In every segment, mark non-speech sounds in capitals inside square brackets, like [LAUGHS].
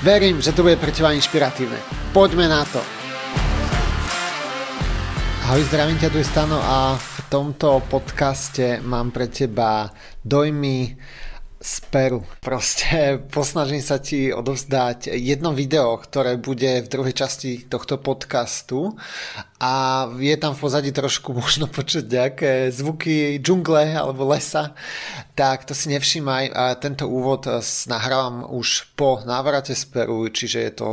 Verím, že to bude pre teba inšpiratívne. Poďme na to. Ahoj, zdravím ťa, tu je Stano a v tomto podcaste mám pre teba dojmy z Peru. Proste posnažím sa ti odovzdať jedno video, ktoré bude v druhej časti tohto podcastu a je tam v pozadí trošku [LAUGHS] možno počuť nejaké zvuky džungle alebo lesa, tak to si nevšímaj. Tento úvod nahrávam už po návrate z Peru, čiže je to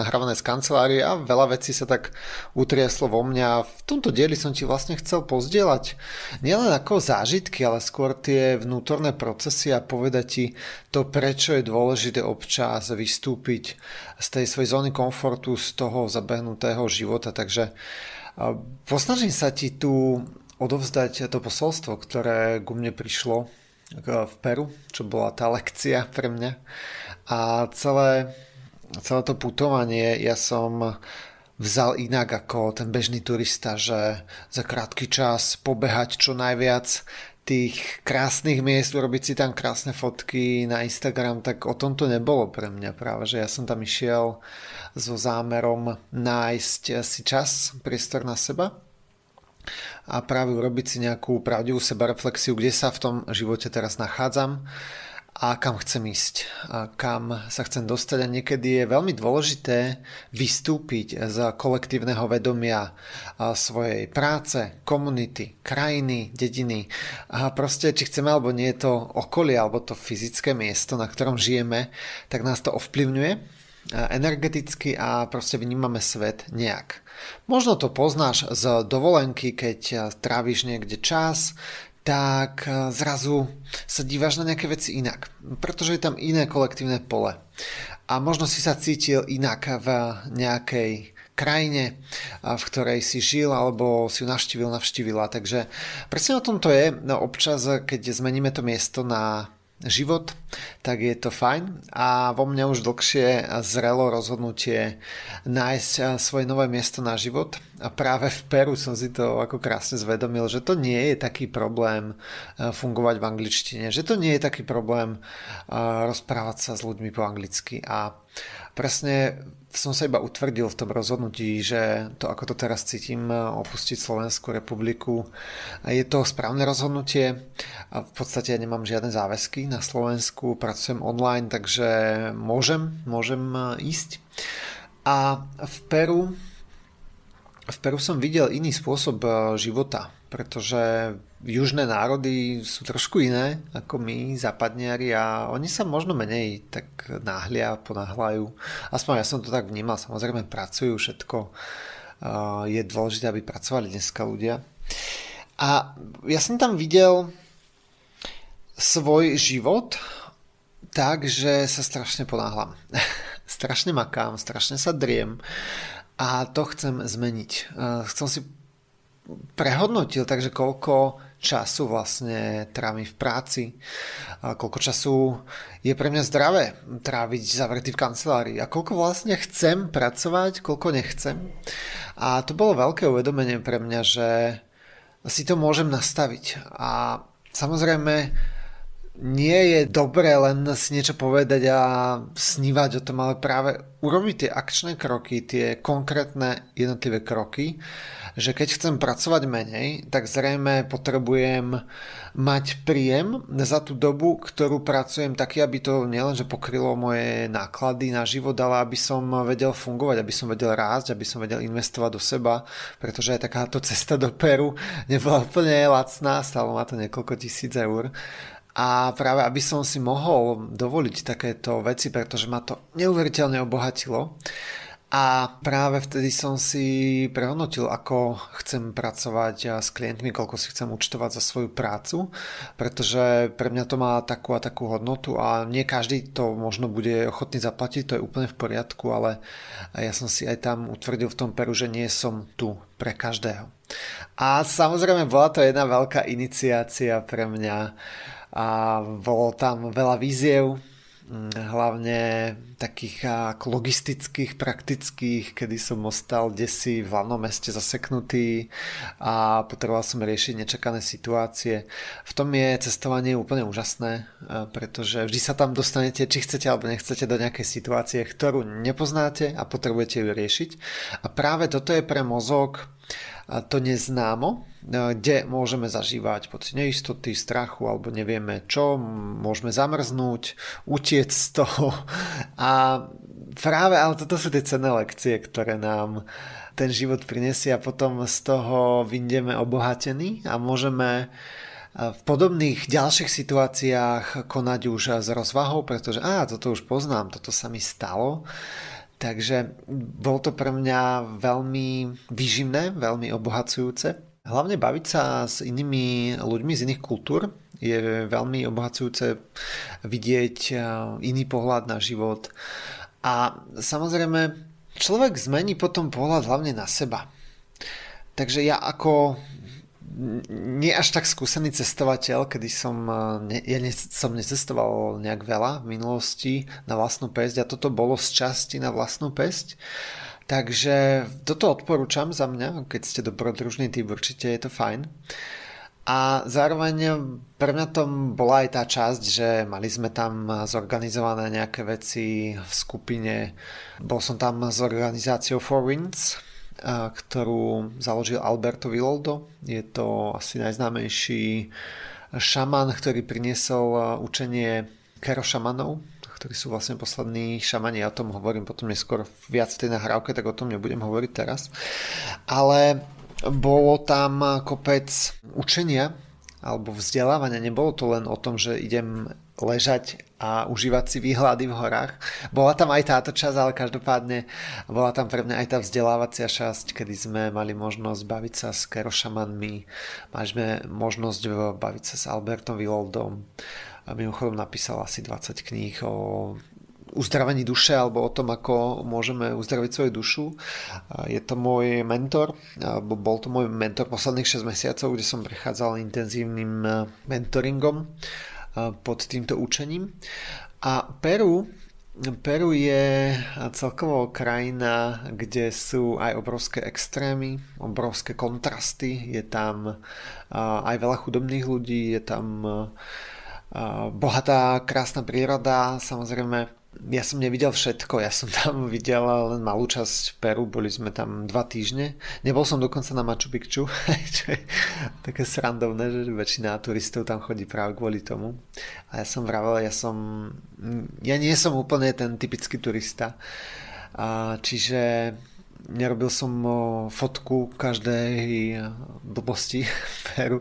nahrávané z kancelárie a veľa vecí sa tak utriaslo vo mňa. V tomto dieli som ti vlastne chcel pozdieľať nielen ako zážitky, ale skôr tie vnútorné procesy a povedať ti to, prečo je dôležité občas vystúpiť z tej svojej zóny komfortu, z toho zabehnutého života. Takže Posnažím sa ti tu odovzdať to posolstvo, ktoré ku mne prišlo v Peru, čo bola tá lekcia pre mňa. A celé, celé to putovanie ja som vzal inak ako ten bežný turista, že za krátky čas pobehať čo najviac tých krásnych miest, urobiť si tam krásne fotky na Instagram, tak o tom to nebolo pre mňa práve, že ja som tam išiel so zámerom nájsť si čas, priestor na seba a práve urobiť si nejakú pravdivú sebareflexiu, kde sa v tom živote teraz nachádzam a kam chcem ísť, a kam sa chcem dostať? A niekedy je veľmi dôležité vystúpiť z kolektívneho vedomia svojej práce, komunity, krajiny, dediny. A proste či chceme alebo nie to okolie alebo to fyzické miesto, na ktorom žijeme, tak nás to ovplyvňuje energeticky a proste vnímame svet nejak. Možno to poznáš z dovolenky, keď tráviš niekde čas, tak eh, zrazu sa díváš na nejaké veci inak, pretože je tam iné kolektívne pole. A možno si sa cítil inak v nejakej krajine, v ktorej si žil alebo si ju navštívil, navštívila. Takže presne o tom to je. No, občas, keď zmeníme to miesto na život, tak je to fajn. A vo mne už dlhšie zrelo rozhodnutie nájsť svoje nové miesto na život. A práve v Peru som si to ako krásne zvedomil, že to nie je taký problém fungovať v angličtine, že to nie je taký problém rozprávať sa s ľuďmi po anglicky. A presne som sa iba utvrdil v tom rozhodnutí, že to ako to teraz cítim opustiť Slovenskú republiku je to správne rozhodnutie a v podstate ja nemám žiadne záväzky na Slovensku, pracujem online, takže môžem, môžem ísť. A v Peru v Peru som videl iný spôsob života, pretože južné národy sú trošku iné ako my, západniari a oni sa možno menej tak náhlia, ponáhľajú. Aspoň ja som to tak vnímal, samozrejme pracujú všetko. Je dôležité, aby pracovali dneska ľudia. A ja som tam videl svoj život tak, že sa strašne ponáhľam. [LAUGHS] strašne makám, strašne sa driem a to chcem zmeniť. Chcem si prehodnotil, takže koľko času vlastne trávim v práci, a koľko času je pre mňa zdravé tráviť zavretý v kancelárii a koľko vlastne chcem pracovať, koľko nechcem. A to bolo veľké uvedomenie pre mňa, že si to môžem nastaviť. A samozrejme nie je dobré len si niečo povedať a snívať o tom, ale práve urobiť tie akčné kroky, tie konkrétne jednotlivé kroky, že keď chcem pracovať menej, tak zrejme potrebujem mať príjem za tú dobu, ktorú pracujem taký, aby to nielenže pokrylo moje náklady na život, ale aby som vedel fungovať, aby som vedel rásť, aby som vedel investovať do seba, pretože aj takáto cesta do Peru nebola úplne lacná, stalo ma to niekoľko tisíc eur a práve aby som si mohol dovoliť takéto veci, pretože ma to neuveriteľne obohatilo. A práve vtedy som si prehodnotil, ako chcem pracovať s klientmi, koľko si chcem účtovať za svoju prácu, pretože pre mňa to má takú a takú hodnotu a nie každý to možno bude ochotný zaplatiť, to je úplne v poriadku, ale ja som si aj tam utvrdil v tom Peru, že nie som tu pre každého. A samozrejme bola to jedna veľká iniciácia pre mňa a bolo tam veľa víziev, Mm, hlavne takých logistických, praktických, kedy som ostal desi v hlavnom meste zaseknutý a potreboval som riešiť nečakané situácie. V tom je cestovanie úplne úžasné, pretože vždy sa tam dostanete, či chcete alebo nechcete do nejakej situácie, ktorú nepoznáte a potrebujete ju riešiť. A práve toto je pre mozog to neznámo, e, kde môžeme zažívať pocit neistoty, strachu alebo nevieme čo, môžeme zamrznúť, utiec z toho. A práve, ale toto sú tie cenné lekcie, ktoré nám ten život prinesie. A potom z toho vyjdeme obohatení a môžeme e, v podobných ďalších situáciách konať už s rozvahou, pretože á, toto už poznám, toto sa mi stalo. Takže bolo to pre mňa veľmi výživné, veľmi obohacujúce. Hlavne baviť sa s inými ľuďmi z iných kultúr je veľmi obohacujúce vidieť eh, iný pohľad na život. A samozrejme, človek zmení potom pohľad hlavne na seba. Takže ja ako nie až tak skúsený cestovateľ, kedy som, eh, ne, ja ne, som necestoval nejak veľa v minulosti na vlastnú pesť a toto bolo z časti na vlastnú pesť. Takže toto odporúčam za mňa, keď ste dobrodružný typ, určite je to fajn. A zároveň pre mňa to bola aj tá časť, že mali sme tam zorganizované nejaké veci v skupine. Bol som tam s organizáciou Four Winds, ktorú založil Alberto Villoldo. Je to asi najznámejší šaman, ktorý priniesol učenie kero šamanov, ktorí sú vlastne poslední šamani. Ja o tom hovorím potom neskôr viac v tej nahrávke, tak o tom nebudem hovoriť teraz. Ale bolo tam kopec učenia alebo vzdelávania. Nebolo to len o tom, že idem ležať a užívať si výhľady v horách. Bola tam aj táto časť, ale každopádne bola tam pre mňa aj tá vzdelávacia časť, kedy sme mali možnosť baviť sa s kerošamanmi, mali sme možnosť baviť sa s Albertom Willdom. A mimochodom napísal asi 20 kníh o uzdravení duše alebo o tom, ako môžeme uzdraviť svoju dušu. Je to môj mentor, bol to môj mentor posledných 6 mesiacov, kde som prechádzal intenzívnym mentoringom pod týmto učením. A Peru, Peru je celkovo krajina, kde sú aj obrovské extrémy, obrovské kontrasty, je tam aj veľa chudobných ľudí, je tam bohatá, krásna príroda, samozrejme ja som nevidel všetko, ja som [LAUGHS] tam videl len malú časť Peru, boli sme tam dva týždne. Nebol som dokonca na Machu Picchu, [LAUGHS] čo je také srandovné, že väčšina turistov tam chodí práve kvôli tomu. A ja som vravel, ja som, ja nie som úplne ten typický turista, čiže nerobil som fotku každej blbosti [LAUGHS] v Peru,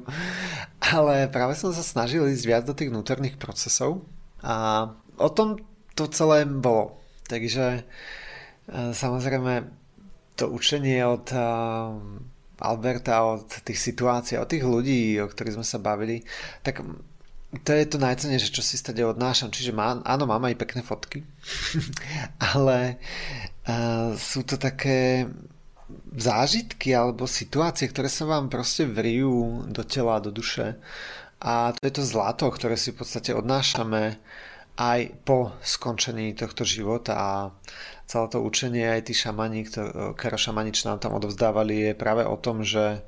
ale práve som sa snažil ísť viac do tých vnútorných procesov a o tom to celé bolo. Takže e, samozrejme to učenie od e, Alberta, od tých situácií, od tých ľudí, o ktorých sme sa bavili, tak to je to najcenejšie, čo si stade odnášam. Čiže má, áno, mám aj pekné fotky, [LAUGHS] ale sú to také zážitky alebo situácie, ktoré sa vám proste vrijú do tela, do duše. A to je to zlato, ktoré si v podstate odnášame aj po skončení tohto života. A celé to učenie, aj tí šamani, ktoré šamani, čo nám tam odovzdávali, je práve o tom, že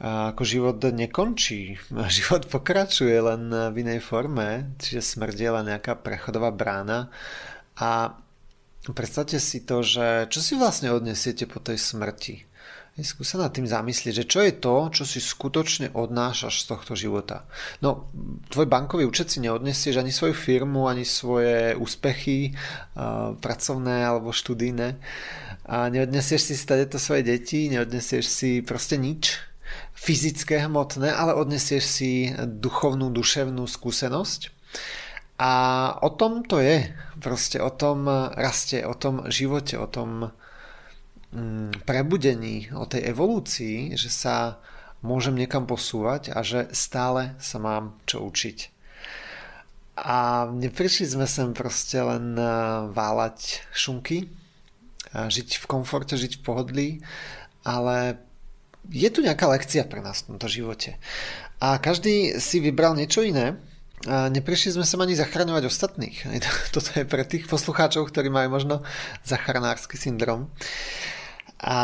ako život nekončí, [LAUGHS] život pokračuje len v inej forme, čiže smrť je len nejaká prechodová brána. A predstavte si to, že čo si vlastne odnesiete po tej smrti skúsa nad tým zamyslieť, že čo je to, čo si skutočne odnášaš z tohto života. No, tvoj bankový účet si neodnesieš ani svoju firmu, ani svoje úspechy uh, pracovné alebo študijné. A neodnesieš si stade to svoje deti, neodnesieš si proste nič fyzické, hmotné, ale odnesieš si duchovnú, duševnú skúsenosť. A o tom to je. Proste o tom raste, o tom živote, o tom mm, prebudení, o tej evolúcii, že sa môžem niekam posúvať a že stále sa mám čo učiť. A neprišli sme sem proste len eh, váľať šunky, žiť v komforte, žiť v pohodlí, ale je tu nejaká lekcia pre nás v tomto živote. A každý si vybral niečo iné. A neprišli sme sa ani zachraňovať ostatných. [LAUGHS] Toto je pre tých poslucháčov, ktorí majú možno zachranársky syndrom. A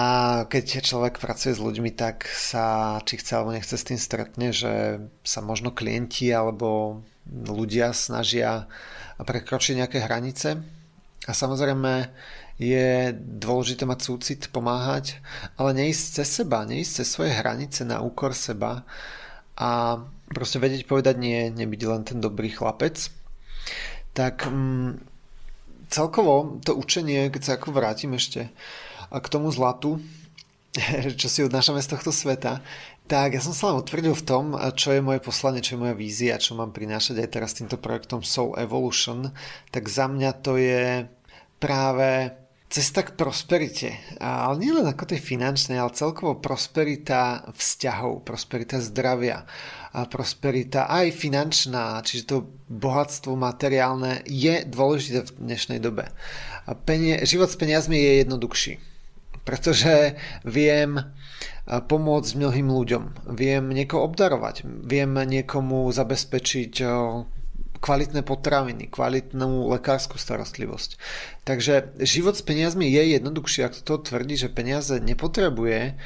keď človek pracuje s ľuďmi, tak sa, či chce alebo nechce, s tým stretne, že sa možno klienti alebo ľudia snažia prekročiť nejaké hranice. A samozrejme je dôležité mať súcit, pomáhať, ale neísť cez seba, neísť cez svoje hranice na úkor seba a proste vedieť povedať nie, nebyť len ten dobrý chlapec. Tak mm, celkovo to učenie, keď sa ako vrátim ešte k tomu zlatu, [LAUGHS] čo si odnášame z tohto sveta, tak ja som sa len utvrdil v tom, čo je moje poslanie, čo je moja vízia, čo mám prinášať aj teraz týmto projektom Soul Evolution, tak za mňa to je práve cesta k prosperite. Ale nie len ako tej finančnej, ale celkovo prosperita vzťahov, prosperita zdravia, a prosperita aj finančná, čiže to bohatstvo materiálne je dôležité v dnešnej dobe. A penie, život s peniazmi je jednoduchší, pretože viem pomôcť mnohým ľuďom, viem niekoho obdarovať, viem niekomu zabezpečiť kvalitné potraviny, kvalitnú lekárskú starostlivosť. Takže život s peniazmi je jednoduchší, ak to tvrdí, že peniaze nepotrebuje,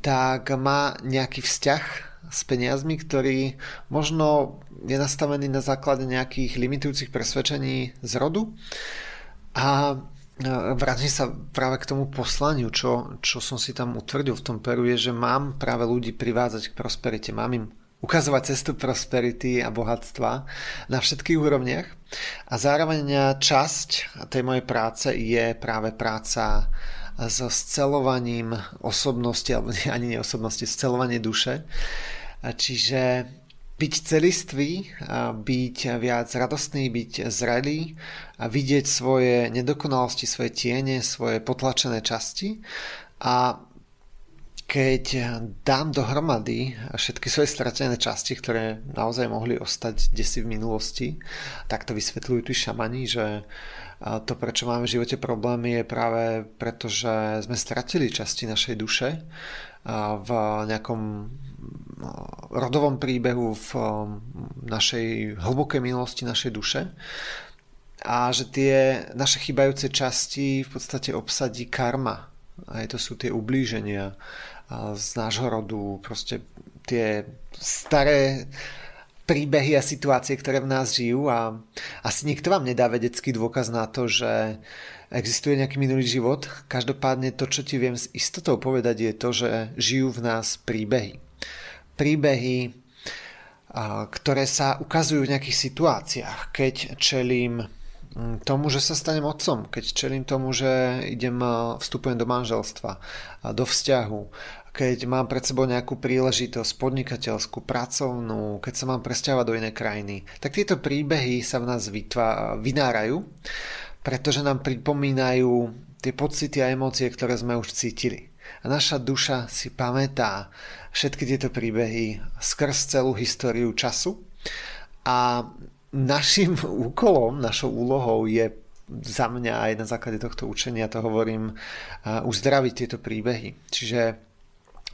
tak má nejaký vzťah s peniazmi, ktorý možno je nastavený na základe nejakých limitujúcich presvedčení z rodu. A vrátim sa práve k tomu poslaniu, čo, čo som si tam utvrdil v tom Peru, je, že mám práve ľudí privádzať k prosperite, mám im ukazovať cestu prosperity a bohatstva na všetkých úrovniach. A zároveň časť tej mojej práce je práve práca so scelovaním osobnosti, alebo ani nie osobnosti, scelovanie duše. Čiže byť celistvý, byť viac radostný, byť zrelý a vidieť svoje nedokonalosti, svoje tiene, svoje potlačené časti a keď dám dohromady všetky svoje stratené časti, ktoré naozaj mohli ostať desi v minulosti, tak to vysvetľujú tí šamani, že to, prečo máme v živote problémy, je práve preto, že sme stratili časti našej duše v nejakom rodovom príbehu v našej hlbokej minulosti našej duše a že tie naše chybajúce časti v podstate obsadí karma. Aj to sú tie ublíženia z nášho rodu, proste tie staré príbehy a situácie, ktoré v nás žijú a asi nikto vám nedá vedecký dôkaz na to, že existuje nejaký minulý život. Každopádne to, čo ti viem s istotou povedať, je to, že žijú v nás príbehy. Príbehy, ktoré sa ukazujú v nejakých situáciách, keď čelím Mm, tomu, že sa stanem otcom, keď čelím tomu, že idem, vstupujem do manželstva, do vzťahu, keď mám pred sebou nejakú príležitosť podnikateľskú, pracovnú, keď sa mám presťahovať do inej krajiny, tak tieto príbehy sa v nás vytvá, vynárajú, pretože nám pripomínajú tie pocity a emócie, ktoré sme už cítili. A naša duša si pamätá všetky tieto príbehy skrz celú históriu času a našim [LAUGHS] úkolom, našou úlohou je za mňa aj na základe tohto učenia to hovorím, uzdraviť tieto príbehy. Čiže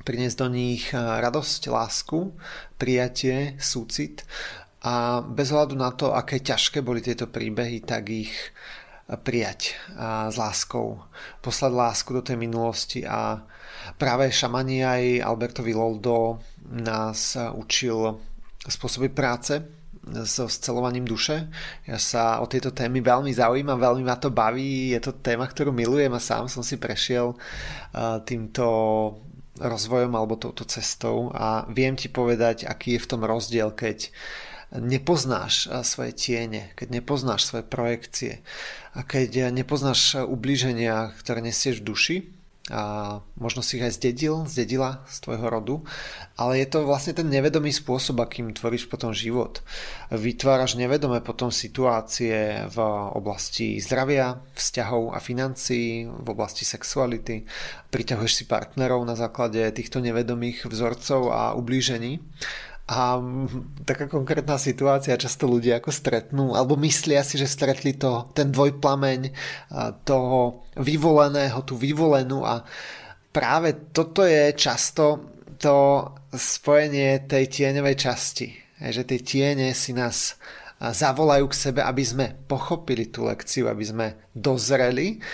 priniesť do nich radosť, lásku, prijatie, súcit. A bez hľadu na to, aké ťažké boli tieto príbehy, tak ich prijať a s láskou, poslať lásku do tej minulosti a práve šamani aj Alberto Loldo nás učil spôsoby práce so scelovaním duše. Ja sa o tejto témy veľmi zaujímam, veľmi ma to baví, je to téma, ktorú milujem a sám som si prešiel týmto rozvojom alebo touto cestou a viem ti povedať, aký je v tom rozdiel, keď nepoznáš svoje tiene, keď nepoznáš svoje projekcie a keď nepoznáš ublíženia, ktoré nesieš v duši a možno si ich aj zdedil, zdedila z tvojho rodu, ale je to vlastne ten nevedomý spôsob, akým tvoríš potom život. Vytváraš nevedome potom situácie v oblasti zdravia, vzťahov a financií, v oblasti sexuality, priťahuješ si partnerov na základe týchto nevedomých vzorcov a ublížení a taká konkrétna situácia, často ľudia ako stretnú, alebo myslia si, že stretli to, ten dvojplameň toho vyvoleného, tú vyvolenú a práve toto je často to spojenie tej tieňovej časti. Že tie tiene si nás zavolajú k sebe, aby sme pochopili tú lekciu, aby sme dozreli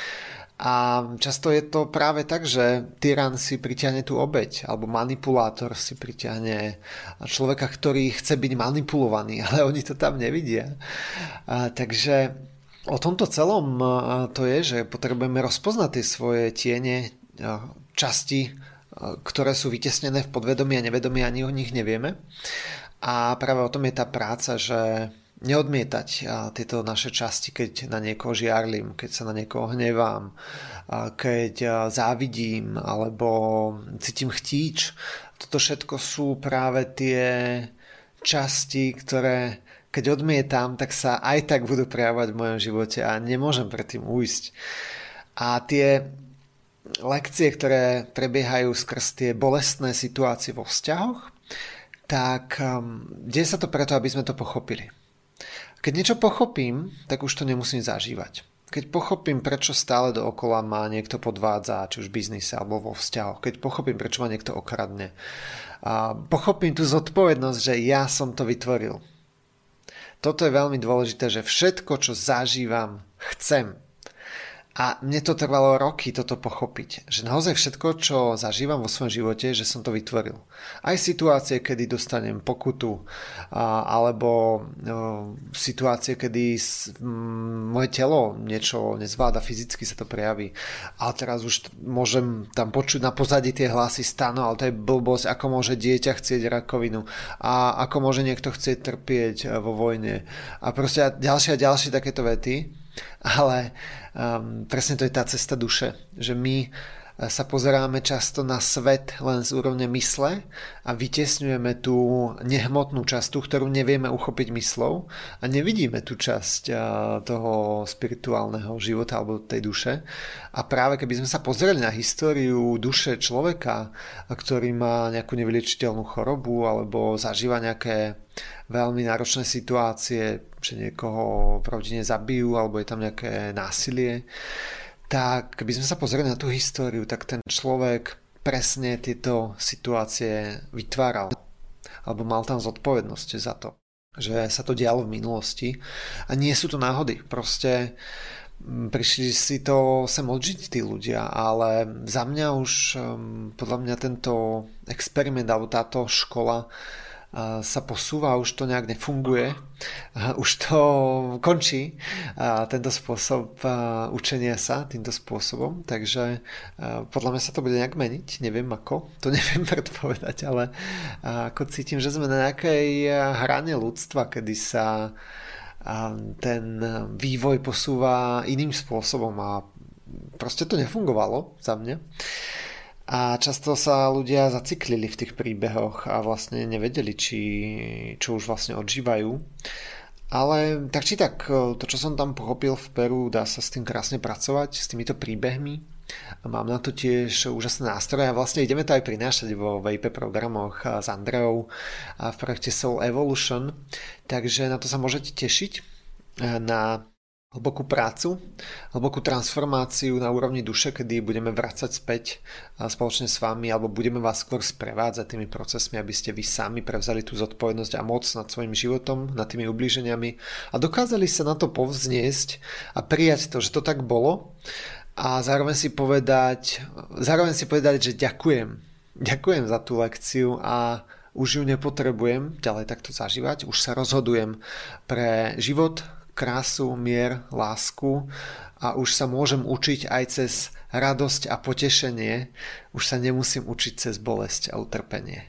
a často je to práve tak, že tyran si priťahne tú obeď, alebo manipulátor si priťahne človeka, ktorý chce byť manipulovaný, [LAUGHS] ale oni to tam nevidia. A, takže o tomto celom to je, že potrebujeme rozpoznať tie svoje tiene časti, ktoré sú vytesnené v podvedomí a nevedomí, ani o nich nevieme. A práve o tom je tá práca, že neodmietať tieto naše časti, keď na niekoho žiarlim, keď sa na niekoho hnevám, keď závidím alebo cítim chtíč. Toto všetko sú práve tie časti, ktoré keď odmietam, tak sa aj tak budú prejavovať v mojom živote a nemôžem predtým ujsť. A tie lekcie, ktoré prebiehajú skrz tie bolestné situácie vo vzťahoch, tak um, deje sa to preto, aby sme to pochopili. Keď niečo pochopím, tak už to nemusím zažívať. Keď pochopím, prečo stále dookola ma niekto podvádza, či už v biznise alebo vo vzťahoch, keď pochopím, prečo ma niekto okradne, a pochopím tú zodpovednosť, že ja som to vytvoril. Toto je veľmi dôležité, že všetko, čo zažívam, chcem a mne to trvalo roky toto pochopiť, že naozaj všetko, čo zažívam vo svojom živote, že som to vytvoril. Aj situácie, kedy dostanem pokutu, alebo situácie, kedy moje telo niečo nezvláda, fyzicky sa to prejaví. A teraz už môžem tam počuť na pozadí tie hlasy stano, ale to je blbosť, ako môže dieťa chcieť rakovinu a ako môže niekto chcieť trpieť vo vojne. A proste ďalšie a ďalšie takéto vety ale um, presne to je tá cesta duše, že my sa pozeráme často na svet len z úrovne mysle a vytesňujeme tú nehmotnú časť, tú, ktorú nevieme uchopiť myslou a nevidíme tú časť toho spirituálneho života alebo tej duše. A práve keby sme sa pozreli na históriu duše človeka, ktorý má nejakú nevyliečiteľnú chorobu alebo zažíva nejaké veľmi náročné situácie, že niekoho v rodine zabijú alebo je tam nejaké násilie, tak keby sme sa pozreli na tú históriu, tak ten človek presne tieto situácie vytváral. Alebo mal tam zodpovednosť za to, že sa to dialo v minulosti. A nie sú to náhody, proste mm, prišli si to sem odžiť tí ľudia, ale za mňa už mm, podľa mňa tento experiment alebo táto škola sa posúva, už to nejak nefunguje, už to končí. Tento spôsob učenia sa týmto spôsobom, takže podľa mňa sa to bude nejak meniť, neviem ako, to [LAUGHS] neviem predpovedať, ale ako cítim, že sme na nejakej hrane ľudstva, kedy sa ten vývoj posúva iným spôsobom. A proste to nefungovalo za mňa. A často sa ľudia zaciklili v tých príbehoch a vlastne nevedeli, či, čo už vlastne odžívajú. Ale tak či tak, to čo som tam pochopil v Peru, dá sa s tým krásne pracovať, s týmito príbehmi. Mám na to tiež úžasné nástroje a vlastne ideme to aj prinášať vo VIP programoch s Andreou v projekte Soul Evolution, takže na to sa môžete tešiť na hlbokú prácu, hlbokú transformáciu na úrovni duše, kedy budeme vracať späť spoločne s vami alebo budeme vás skôr sprevádzať tými procesmi, aby ste vy sami prevzali tú zodpovednosť a moc nad svojim životom, nad tými ublíženiami a dokázali sa na to povzniesť a prijať to, že to tak bolo a zároveň si povedať, zároveň si povedať, že ďakujem. Ďakujem za tú lekciu a už ju nepotrebujem ďalej takto zažívať, už sa rozhodujem pre život, krásu, mier, lásku a už sa môžem učiť aj cez radosť a potešenie, už sa nemusím učiť cez bolesť a utrpenie.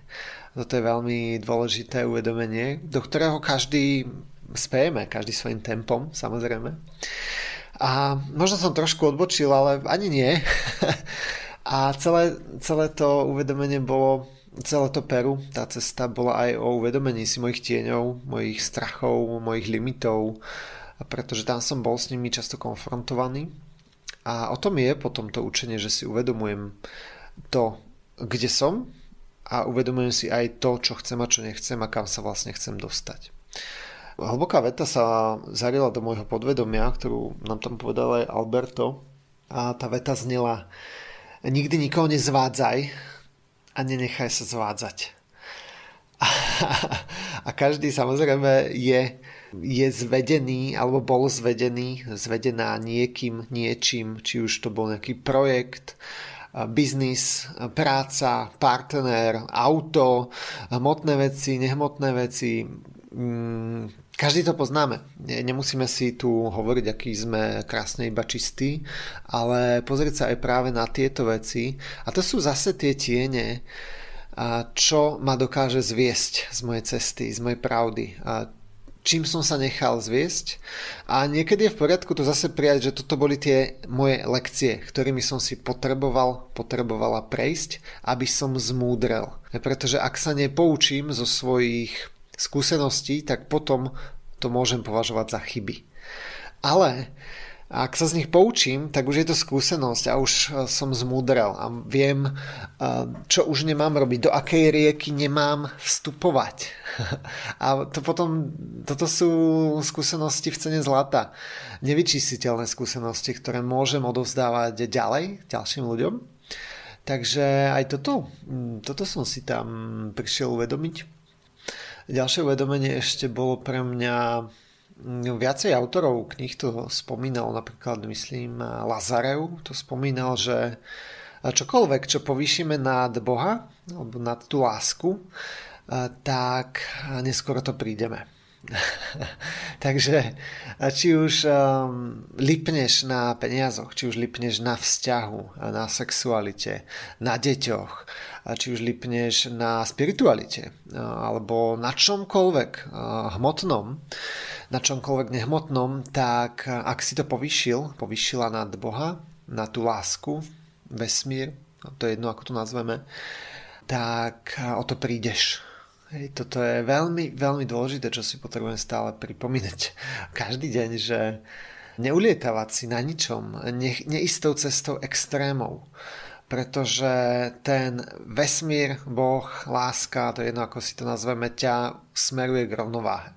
Toto je veľmi dôležité uvedomenie, do ktorého každý spejeme, každý svojim tempom, samozrejme. A možno som trošku odbočil, ale ani nie. [LAUGHS] A celé, celé to uvedomenie bolo, celé to Peru, tá cesta bola aj o uvedomení si mojich tieňov, mojich strachov, mojich limitov, pretože tam som bol s nimi často konfrontovaný. A o tom je potom to učenie, že si uvedomujem to, kde som a uvedomujem si aj to, čo chcem a čo nechcem a kam sa vlastne chcem dostať. Hlboká veta sa zarila do môjho podvedomia, ktorú nám tam povedal aj Alberto a tá veta znela nikdy nikoho nezvádzaj a nenechaj sa zvádzať. A, a každý samozrejme je, je zvedený alebo bol zvedený, zvedená niekým, niečím, či už to bol nejaký projekt, biznis, práca, partner, auto, hmotné veci, nehmotné veci, mm, každý to poznáme. Nemusíme si tu hovoriť, aký sme krásne iba čistí, ale pozrieť sa aj práve na tieto veci. A to sú zase tie tiene, čo ma dokáže zviesť z mojej cesty, z mojej pravdy. Čím som sa nechal zviesť. A niekedy je v poriadku to zase prijať, že toto boli tie moje lekcie, ktorými som si potreboval, potrebovala prejsť, aby som zmúdrel. Pretože ak sa nepoučím zo svojich skúseností, tak potom to môžem považovať za chyby. Ale ak sa z nich poučím, tak už je to skúsenosť a už e, som zmúdrel a viem, e, čo už nemám robiť, do akej rieky nemám vstupovať. [LAUGHS] A to potom, toto sú skúsenosti v cene zlata. Nevyčistiteľné skúsenosti, ktoré môžem odovzdávať ďalej ďalším ľuďom. Takže aj toto, toto som si tam prišiel uvedomiť Ďalšie uvedomenie ešte bolo pre mňa mm, viacej autorov knih to spomínal, napríklad myslím Lazarev to spomínal, že čokoľvek, čo povýšime nad Boha alebo nad tú lásku, tak neskoro to prídeme. [LAUGHS] Takže či už um, lipneš na peniazoch, či už lipneš na vzťahu, na sexualite, na deťoch, či už lipneš na spiritualite, alebo na čomkoľvek hmotnom, na čomkoľvek nehmotnom, tak ak si to povýšil, povýšila nad Boha, na tú lásku, vesmír, to je jedno, ako to nazveme, tak o to prídeš Hej, toto je veľmi, veľmi dôležité, čo si potrebujem stále pripomínať [LAUGHS] každý deň, že neulietavať si na ničom, ne, neistou cestou extrémov, pretože ten vesmír, Boh, láska, to je jedno ako si to nazveme, ťa smeruje k rovnováhe.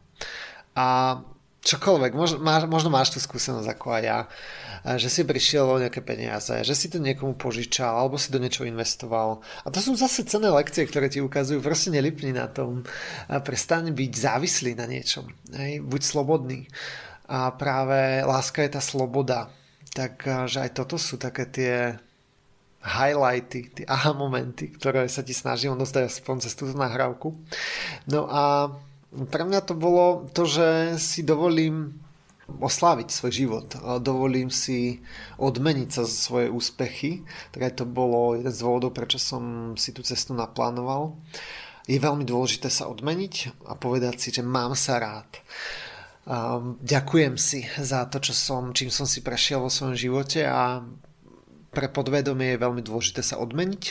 A čokoľvek, možno, možno máš tú skúsenosť ako aj ja, že si prišiel o nejaké peniaze, že si to niekomu požičal alebo si do niečo investoval. A to sú zase cené lekcie, ktoré ti ukazujú, proste nelipni na tom. Prestaň byť závislý na niečom. Hej? Buď slobodný. A práve láska je tá sloboda. Takže aj toto sú také tie highlighty, tie aha momenty, ktoré sa ti snažím dostať aspoň cez túto nahrávku. No a pre mňa to bolo to, že si dovolím osláviť svoj život. Dovolím si odmeniť sa za svoje úspechy. Tak to bolo jeden z dôvodov, prečo som si tú cestu naplánoval. Je veľmi dôležité sa odmeniť a povedať si, že mám sa rád. Ďakujem si za to, čo som, čím som si prešiel vo svojom živote a pre podvedomie je veľmi dôležité sa odmeniť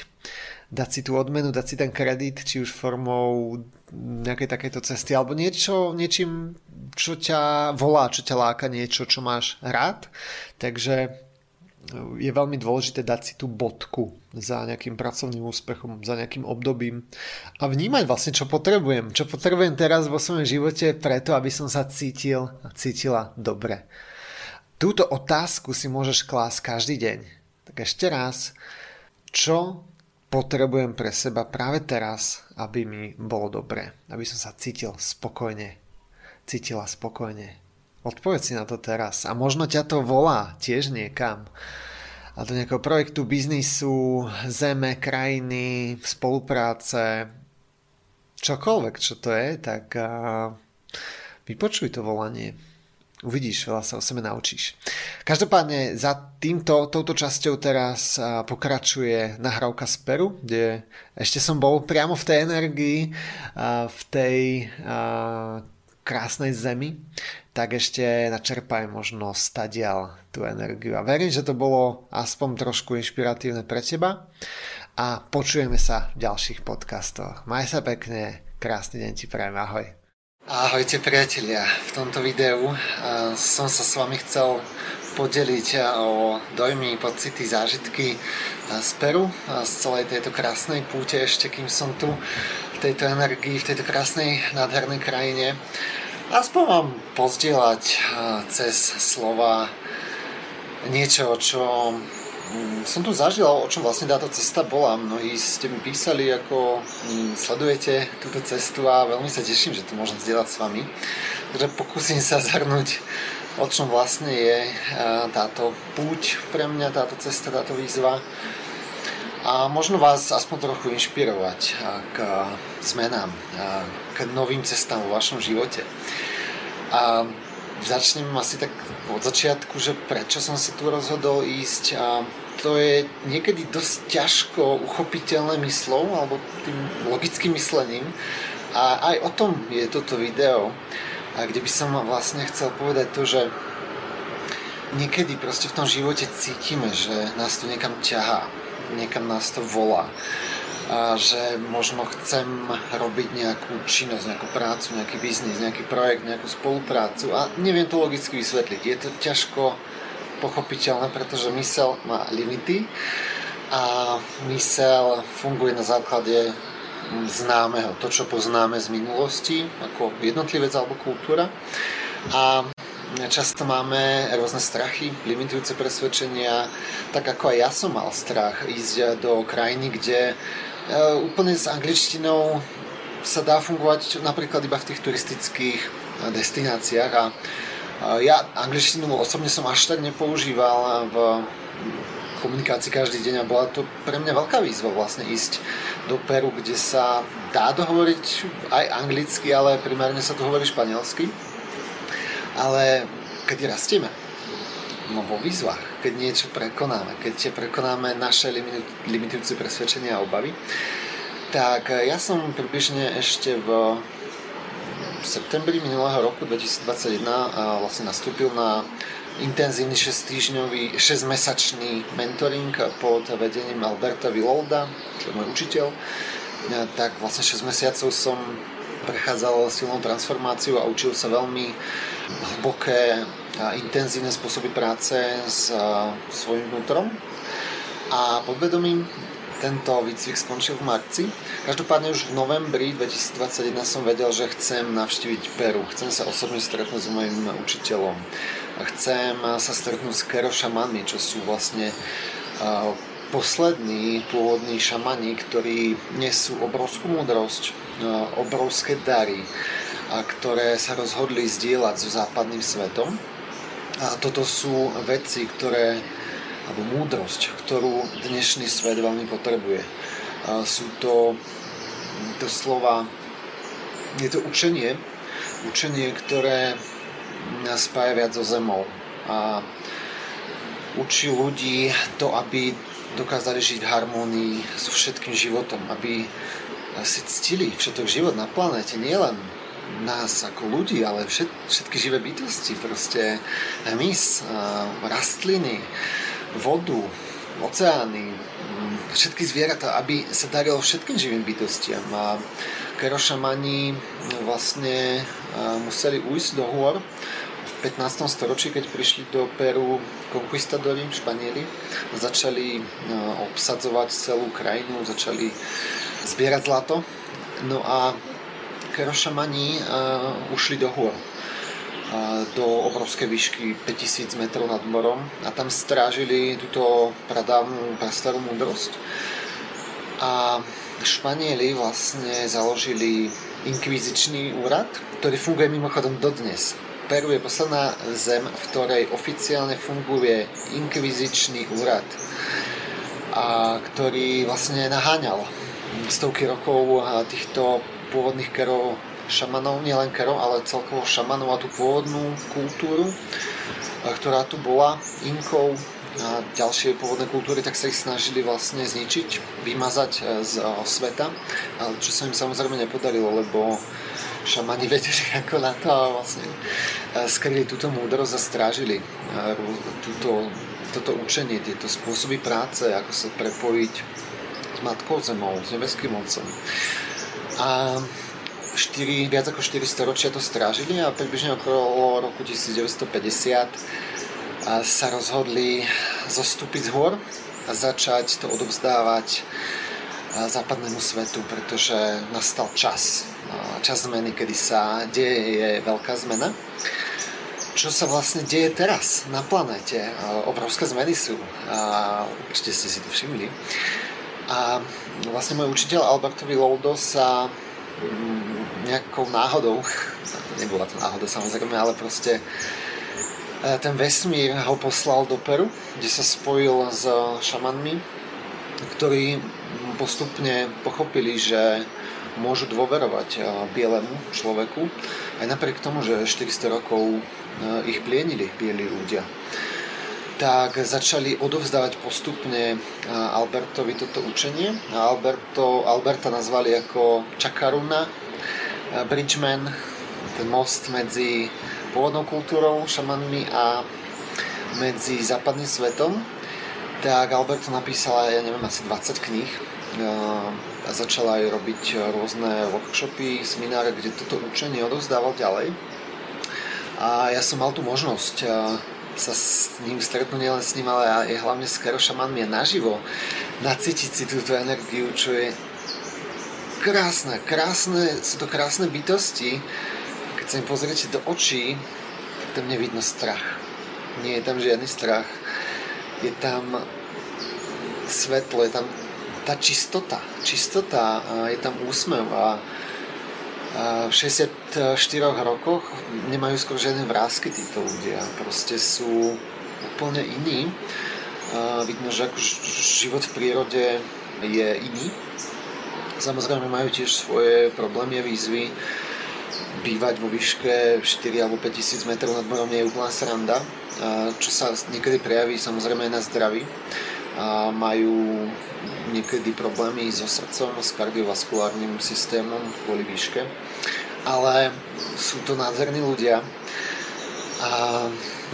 dať si tú odmenu, dať si ten kredit, či už formou nejakej takejto cesty, alebo niečo, niečím, čo ťa volá, čo ťa láka, niečo, čo máš rád. Takže je veľmi dôležité dať si tú bodku za nejakým pracovným úspechom, za nejakým obdobím a vnímať vlastne, čo potrebujem. Čo potrebujem teraz vo svojom živote preto, aby som sa cítil a cítila dobre. Túto otázku si môžeš klásť každý deň. Tak ešte raz, čo potrebujem pre seba práve teraz, aby mi bolo dobre, aby som sa cítil spokojne, cítila spokojne. Odpoveď si na to teraz a možno ťa to volá tiež niekam. A do nejakého projektu, biznisu, zeme, krajiny, spolupráce, čokoľvek, čo to je, tak vypočuj to volanie Uvidíš, veľa sa o sebe naučíš. Každopádne za týmto, touto časťou teraz pokračuje nahrávka z Peru, kde ešte som bol priamo v tej energii, v tej krásnej zemi, tak ešte načerpaj možno stadial tú energiu. A verím, že to bolo aspoň trošku inšpiratívne pre teba a počujeme sa v ďalších podcastoch. Maj sa pekne, krásny deň ti prajem, ahoj. Ahojte priatelia, v tomto videu som sa s vami chcel podeliť o dojmy, pocity, zážitky z Peru, z celej tejto krásnej púte ešte, kým som tu tejto energii, v tejto krásnej, nádhernej krajine. Aspoň vám pozdieľať cez slova niečo, čo som tu zažil, o čom vlastne táto cesta bola. Mnohí ste mi písali, ako mm, sledujete túto cestu a veľmi sa teším, že to môžem zdieľať s vami. Takže pokúsim sa zhrnúť, o čom vlastne je táto púť pre mňa, táto cesta, táto výzva a možno vás aspoň trochu inšpirovať k zmenám, k novým cestám vo vašom živote. A začnem asi tak od začiatku, že prečo som sa tu rozhodol ísť a to je niekedy dosť ťažko uchopiteľné myslou alebo tým logickým myslením a aj o tom je toto video a kde by som vlastne chcel povedať to, že niekedy proste v tom živote cítime, že nás tu niekam ťahá niekam nás to volá. A že možno chcem robiť nejakú činnosť, nejakú prácu, nejaký biznis, nejaký projekt, nejakú spoluprácu a neviem to logicky vysvetliť. Je to ťažko pochopiteľné, pretože mysel má limity a mysel funguje na základe známeho, to čo poznáme z minulosti, ako jednotlivec alebo kultúra. A Často máme rôzne strachy, limitujúce presvedčenia, tak ako aj ja som mal strach ísť do krajiny, kde úplne s angličtinou sa dá fungovať napríklad iba v tých turistických e, destináciách a ja angličtinu osobne som až tak nepoužíval v komunikácii každý deň a bola to pre mňa veľká výzva vlastne ísť do Peru, kde sa dá dohovoriť aj anglicky, ale primárne sa to hovorí španielsky. Ale keď rastieme, no vo výzvach, keď niečo prekonáme, keď prekonáme naše limitujúce presvedčenia a obavy, tak ja som približne ešte v septembri minulého roku 2021 vlastne nastúpil na intenzívny 6 týždňový, 6 mesačný mentoring pod vedením Alberta Vilolda, čo je môj učiteľ. Tak vlastne 6 mesiacov som prechádzal silnou transformáciu a učil sa veľmi hlboké intenzívne spôsoby práce s svojím vnútrom. A podvedomím tento výcvik skončil v marci. Každopádne už v novembri 2021 som vedel, že chcem navštíviť Peru. Chcem sa osobne stretnúť s mojim učiteľom. Chcem sa stretnúť s Kero čo sú vlastne poslední pôvodní šamani, ktorí nesú obrovskú múdrosť, obrovské dary, a ktoré sa rozhodli zdieľať so západným svetom. A toto sú veci, ktoré, alebo múdrosť, ktorú dnešný svet veľmi potrebuje. A sú to slova, je to učenie, učenie, ktoré nás spája viac so zemou a učí ľudí to, aby dokázali žiť v harmónii so všetkým životom, aby si ctili všetok život na planéte, nielen nás ako ľudí, ale všet, všetky živé bytosti, proste hmyz, rastliny, vodu, oceány, všetky zvieratá, aby sa darilo všetkým živým bytostiam. A kerošamani vlastne museli ujsť do hôr v 15. storočí, keď prišli do Peru konquistadori, Španieli, začali obsadzovať celú krajinu, začali zbierať zlato. No a kerošamani uh, ušli do hôr do obrovskej výšky 5000 metrov nad morom a tam strážili túto pradávnu, prastarú múdrosť. A Španieli vlastne založili inkvizičný úrad, ktorý funguje mimochodom dodnes. Peru je posledná zem, v ktorej oficiálne funguje inkvizičný úrad, a ktorý vlastne naháňal stovky rokov týchto pôvodných kerov šamanov, nielen kerov, ale celkovo šamanov a tú pôvodnú kultúru, ktorá tu bola, Inkov a ďalšie pôvodné kultúry, tak sa ich snažili vlastne zničiť, vymazať e, z sveta, ale čo sa im samozrejme nepodarilo, lebo šamani [LAUGHS] vedeli ako na to a vlastne skryli túto múdrosť a strážili túto, toto učenie, tieto spôsoby práce, ako sa prepojiť s Matkou Zemou, s nebeským Otcom. A 4, viac ako 400 ročia to strážili a približne okolo roku 1950 sa rozhodli zostúpiť z hor a začať to odovzdávať západnému svetu, pretože nastal čas. Čas zmeny, kedy sa deje veľká zmena. Čo sa vlastne deje teraz na planéte? Obrovské zmeny sú. Určite ste si to všimli. A vlastne môj učiteľ Albertovi Loudo sa mm, nejakou náhodou, [LAUGHS] nebola to náhoda samozrejme, ale proste e, ten vesmír ho poslal do Peru, kde sa spojil s šamanmi, ktorí postupne pochopili, že môžu dôverovať eh, bielemu človeku, aj napriek tomu, že 400 rokov eh, ich plienili bieli ľudia. Tak začali odovzdávať postupne eh, Albertovi toto učenie. Alberto, Alberta nazvali ako Čakaruna, Bridgeman, ten most medzi pôvodnou kultúrou, šamanmi a medzi západným svetom tak Alberto napísala, ja neviem, asi 20 kníh a začala aj robiť rôzne workshopy, semináre, kde toto učenie odovzdával ďalej. A ja som mal tú možnosť sa s ním stretnúť nielen s ním, ale aj hlavne s Kerošamanmi a naživo nacítiť si túto energiu, čo je krásne, krásne, sú to krásne bytosti. Keď sa im pozriete do očí, tam nevidno strach. Nie je tam žiadny strach je tam svetlo, je tam tá čistota, čistota, je tam úsmev a v 64 rokoch nemajú skoro žiadne vrázky títo ľudia, proste sú úplne iní. Vidno, že ako život v prírode je iný. Samozrejme majú tiež svoje problémy a výzvy. Bývať vo výške 4 alebo 5 tisíc metrov nad morom nie je úplná sranda čo sa niekedy prejaví samozrejme aj na zdraví. A majú niekedy problémy so srdcom, s kardiovaskulárnym systémom kvôli výške. Ale sú to nádherní ľudia a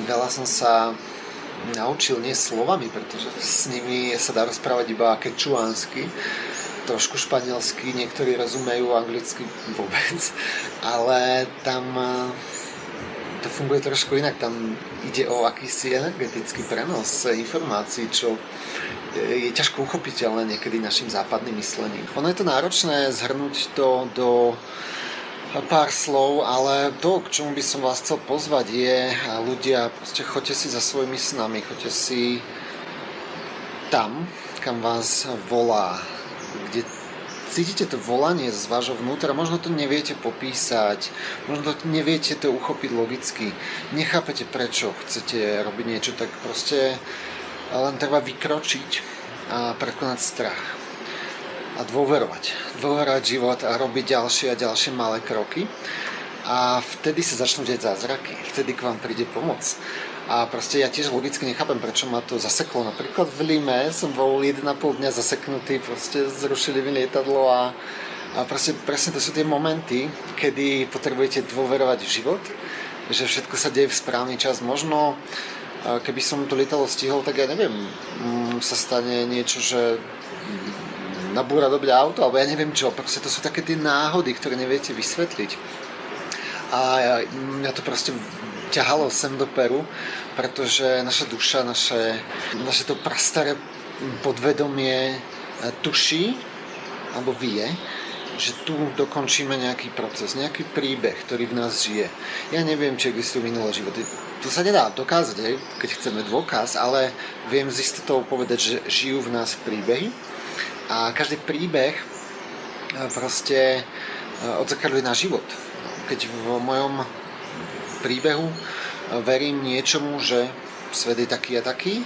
veľa som sa naučil nie slovami, pretože s nimi sa dá rozprávať iba kečuánsky, trošku španielsky, niektorí rozumejú anglicky vôbec, ale tam to funguje trošku inak. Tam ide o akýsi energetický prenos informácií, čo je ťažko uchopiteľné niekedy našim západným myslením. Ono je to náročné zhrnúť to do pár slov, ale to, k čomu by som vás chcel pozvať je, ľudia, proste choďte si za svojimi snami, choďte si tam, kam vás volá, kde cítite to volanie z vášho vnútra, možno to neviete popísať, možno to neviete to uchopiť logicky, nechápete prečo chcete robiť niečo, tak proste len treba vykročiť a prekonať strach. A dôverovať. Dôverovať život a robiť ďalšie a ďalšie malé kroky. A vtedy sa začnú deť zázraky, vtedy k vám príde pomoc. A proste ja tiež logicky nechápem, prečo ma to zaseklo. Napríklad v Lime som bol 1,5 dňa zaseknutý, proste zrušili mi lietadlo a, a proste presne to sú tie momenty, kedy potrebujete dôverovať život, že všetko sa deje v správny čas. Možno keby som to lietalo stihol, tak ja neviem, mm, sa stane niečo, že nabúra dobre auto, alebo ja neviem čo. Proste to sú také tie náhody, ktoré neviete vysvetliť. A mňa to proste ťahalo sem do Peru, pretože naša duša, naše, naše to prastaré podvedomie e, tuší alebo vie, že tu dokončíme nejaký proces, nejaký príbeh, ktorý v nás žije. Ja neviem, či existujú minulé životy. Tu sa nedá dokázať, keď chceme dôkaz, ale viem z istotou povedať, že žijú v nás príbehy a každý príbeh e, proste e, odzrkadľuje náš život. Keď v mojom príbehu verím niečomu, že svet je taký a taký,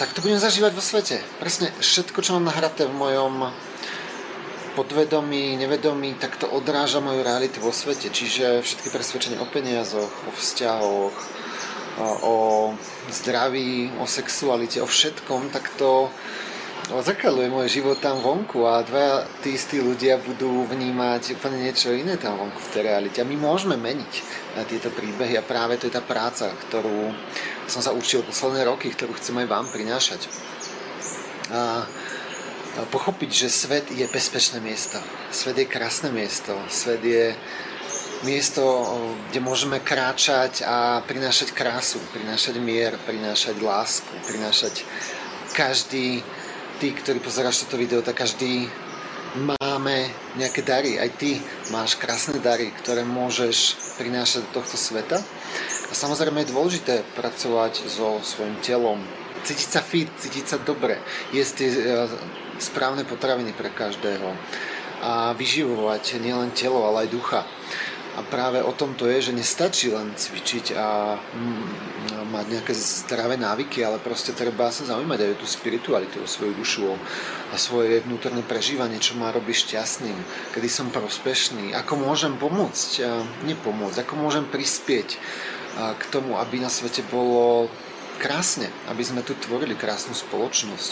tak to budem zažívať vo svete. Presne všetko, čo mám nahraté v mojom podvedomí, nevedomí, tak to odráža moju realitu vo svete. Čiže všetky presvedčenia o peniazoch, o vzťahoch, o zdraví, o sexualite, o všetkom, tak to odzrkadluje môj život tam vonku a dva tí istí ľudia budú vnímať úplne niečo iné tam vonku v tej realite. A my môžeme meniť tieto príbehy a práve to je tá práca, ktorú som sa učil posledné roky, ktorú chcem aj vám prinášať. A pochopiť, že svet je bezpečné miesto. Svet je krásne miesto. Svet je miesto, kde môžeme kráčať a prinášať krásu, prinášať mier, prinášať lásku, prinášať každý ty, ktorý pozeráš toto video, tak každý máme nejaké dary. Aj ty máš krásne dary, ktoré môžeš prinášať do tohto sveta. A samozrejme je dôležité pracovať so svojim telom, cítiť sa fit, cítiť sa dobre, jesť tie e, správne potraviny pre každého a vyživovať nielen telo, ale aj ducha. A práve o tom to je, že nestačí len cvičiť a mm, mať nejaké zdravé návyky, ale proste treba sa zaujímať aj o tú spiritualitu, o svoju dušu, a svoje vnútorné prežívanie, čo ma robí šťastným, kedy som prospešný, ako môžem pomôcť, nepomôcť, ako môžem prispieť k tomu, aby na svete bolo krásne, aby sme tu tvorili krásnu spoločnosť,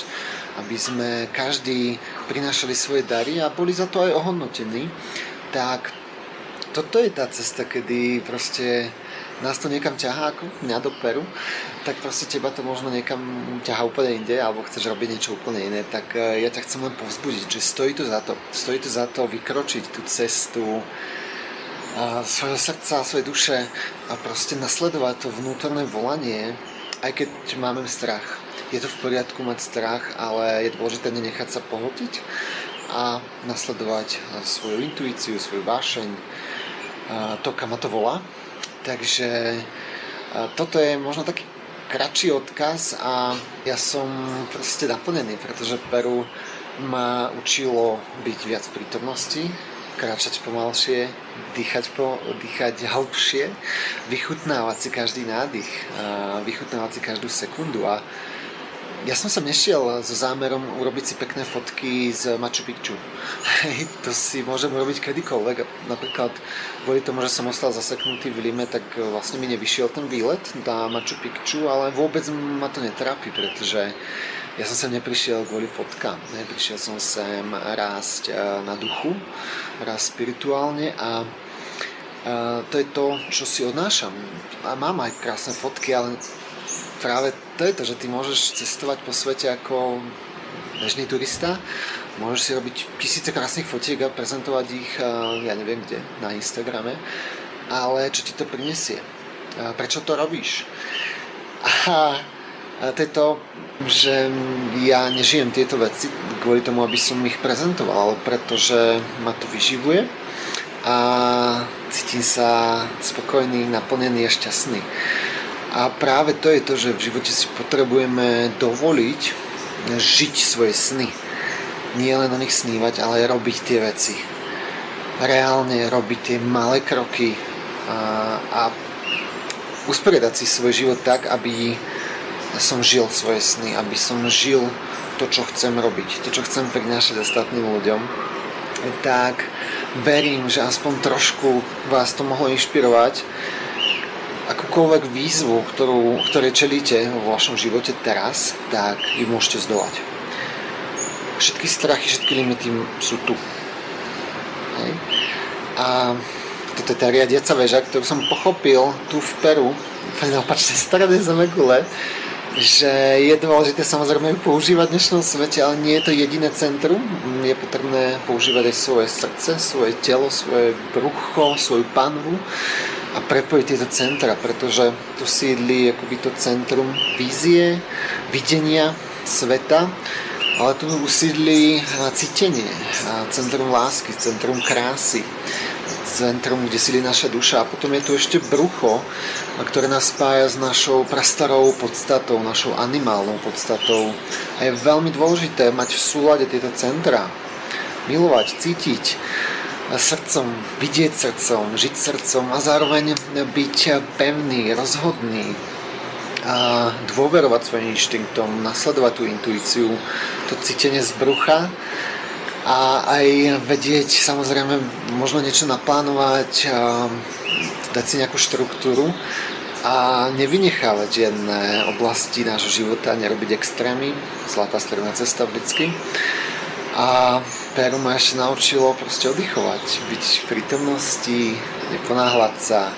aby sme každý prinášali svoje dary a boli za to aj ohodnotení, tak toto je tá cesta, kedy proste nás to niekam ťahá, ako mňa do Peru, tak proste teba to možno niekam ťahá úplne inde, alebo chceš robiť niečo úplne iné, tak e, ja ťa chcem len povzbudiť, že stojí to za to. Stojí to za to vykročiť tú cestu svojho srdca, svojej duše a proste nasledovať to vnútorné volanie, aj keď máme strach. Je to v poriadku mať strach, ale je dôležité nenechať sa pohotiť a nasledovať svoju intuíciu, svoju vášeň, to, kam ma to volá. Takže toto je možno taký kratší odkaz a ja som proste naplnený, pretože Peru ma učilo byť viac v prítomnosti, kráčať pomalšie, dýchať, po, dýchať hlbšie, vychutnávať si každý nádych, vychutnávať si každú sekundu a ja som sa nešiel so zámerom urobiť si pekné fotky z Machu Picchu. to si môžem urobiť kedykoľvek. Napríklad kvôli tomu, že som ostal zaseknutý v Lime, tak vlastne mi nevyšiel ten výlet na Machu Picchu, ale vôbec ma to netrápi, pretože ja som sem neprišiel kvôli fotkám. Neprišiel som sem rásť e, na duchu, rásť spirituálne a to je to, čo si odnášam. A mám aj krásne fotky, ale práve to je to, že ty môžeš cestovať po svete ako bežný turista, môžeš si robiť tisíce krásnych fotiek a prezentovať ich, ja neviem kde, na Instagrame, ale čo ti to prinesie? Prečo to robíš? A to je to, že ja nežijem tieto veci kvôli tomu, aby som ich prezentoval, pretože ma to vyživuje a cítim sa spokojný, naplnený a šťastný. A práve to je to, že v živote si potrebujeme dovoliť žiť svoje sny. Nie len o nich snívať, ale robiť tie veci. Reálne robiť tie malé kroky a, a usporiadať si svoj život tak, aby som žil svoje sny, aby som žil to, čo chcem robiť, to, čo chcem prinášať ostatným ľuďom, tak verím, že aspoň trošku vás to mohlo inšpirovať akúkoľvek výzvu, ktorú, ktoré čelíte vo vašom živote teraz, tak ju môžete zdolať. Všetky strachy, všetky limity sú tu. Hej. A toto je tá riadiaca väža, ktorú som pochopil tu v Peru, na opačnej strane Zemegule, že je dôležité samozrejme ju používať v dnešnom svete, ale nie je to jediné centrum. Je potrebné používať aj svoje srdce, svoje telo, svoje brucho, svoju panvu a prepojiť tieto centra, pretože tu sídli akoby to centrum vízie, videnia sveta, ale tu usídli cítenie, centrum lásky, centrum krásy, centrum, kde sídli naša duša. A potom je tu ešte brucho, ktoré nás spája s našou prastarou podstatou, našou animálnou podstatou. A je veľmi dôležité mať v súlade tieto centra, milovať, cítiť, srdcom, vidieť srdcom, žiť srdcom a zároveň byť pevný, rozhodný a dôverovať svojim inštinktom, nasledovať tú intuíciu, to cítenie z brucha a aj vedieť samozrejme možno niečo naplánovať, dať si nejakú štruktúru a nevynechávať žiadne oblasti nášho života, nerobiť extrémy, zlatá stredná cesta vždycky. A Peru ma ešte naučilo proste oddychovať, byť v prítomnosti, neponáhľať sa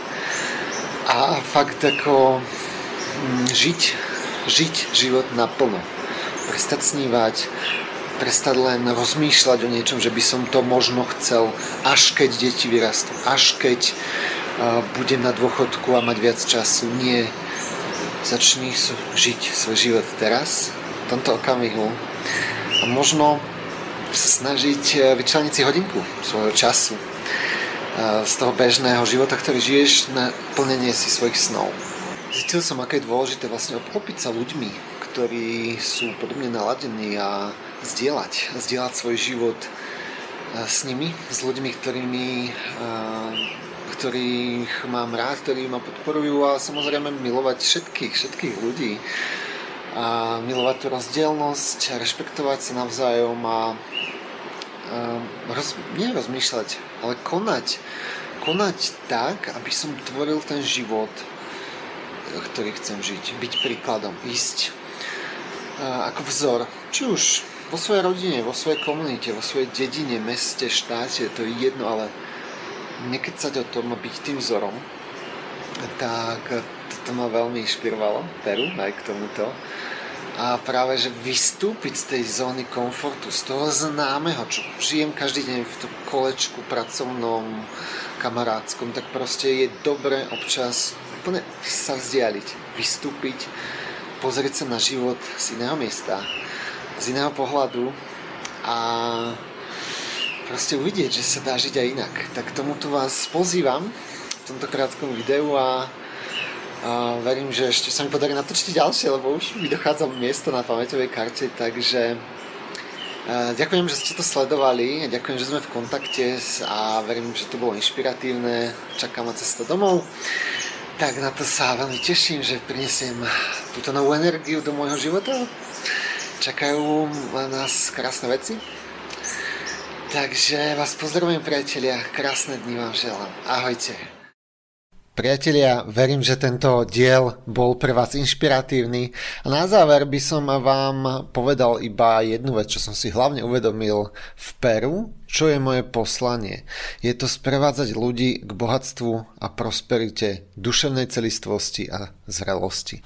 a fakt ako mm, žiť, žiť život naplno. Prestať snívať, prestať len rozmýšľať o niečom, že by som to možno chcel, až keď deti vyrastú, až keď uh, budem na dôchodku a mať viac času. Nie. Začni žiť svoj život teraz, v tomto okamihu. A možno snažiť e, vyčleniť si hodinku svojho času e, z toho bežného života, ktorý žiješ na plnenie si svojich snov. Zistil som, aké je dôležité vlastne obklopiť sa ľuďmi, ktorí sú podobne naladení a zdieľať, zdieľať svoj život e, s nimi, s ľuďmi, ktorými, ktorých mám rád, ktorí ma podporujú a samozrejme milovať všetkých, všetkých ľudí a milovať tú rozdielnosť, rešpektovať sa navzájom a Ehm, roz, nie rozmýšľať, ale konať. Konať tak, aby som tvoril ten život, ktorý chcem žiť. Byť príkladom, ísť ako vzor. Či už vo svojej rodine, vo svojej komunite, vo svojej dedine, meste, štáte, to je jedno, ale nekecať o tom byť tým vzorom, tak toto ma veľmi inšpirovalo, Peru, aj k tomuto a práve, že vystúpiť z tej zóny komfortu, z toho známeho, čo žijem každý deň v tom kolečku pracovnom, kamarátskom, tak proste je dobré občas úplne sa vzdialiť, vystúpiť, pozrieť sa na život z iného miesta, z iného pohľadu a proste uvidieť, že sa dá žiť aj inak. Tak tomuto vás pozývam v tomto krátkom videu a a verím, že ešte sa mi podarí natočiť ďalšie, lebo už mi dochádza miesto na pamäťovej karte, takže ďakujem, že ste to sledovali, ďakujem, že sme v kontakte a verím, že to bolo inšpiratívne, čaká ma cesta domov. Tak na to sa veľmi teším, že prinesiem túto novú energiu do môjho života. Čakajú nás krásne veci. Takže vás pozdravujem priatelia, krásne dni vám želám. Ahojte. Priatelia, verím, že tento diel bol pre vás inšpiratívny a na záver by som vám povedal iba jednu vec, čo som si hlavne uvedomil v Peru, čo je moje poslanie. Je to sprevádzať ľudí k bohatstvu a prosperite, duševnej celistvosti a zrelosti.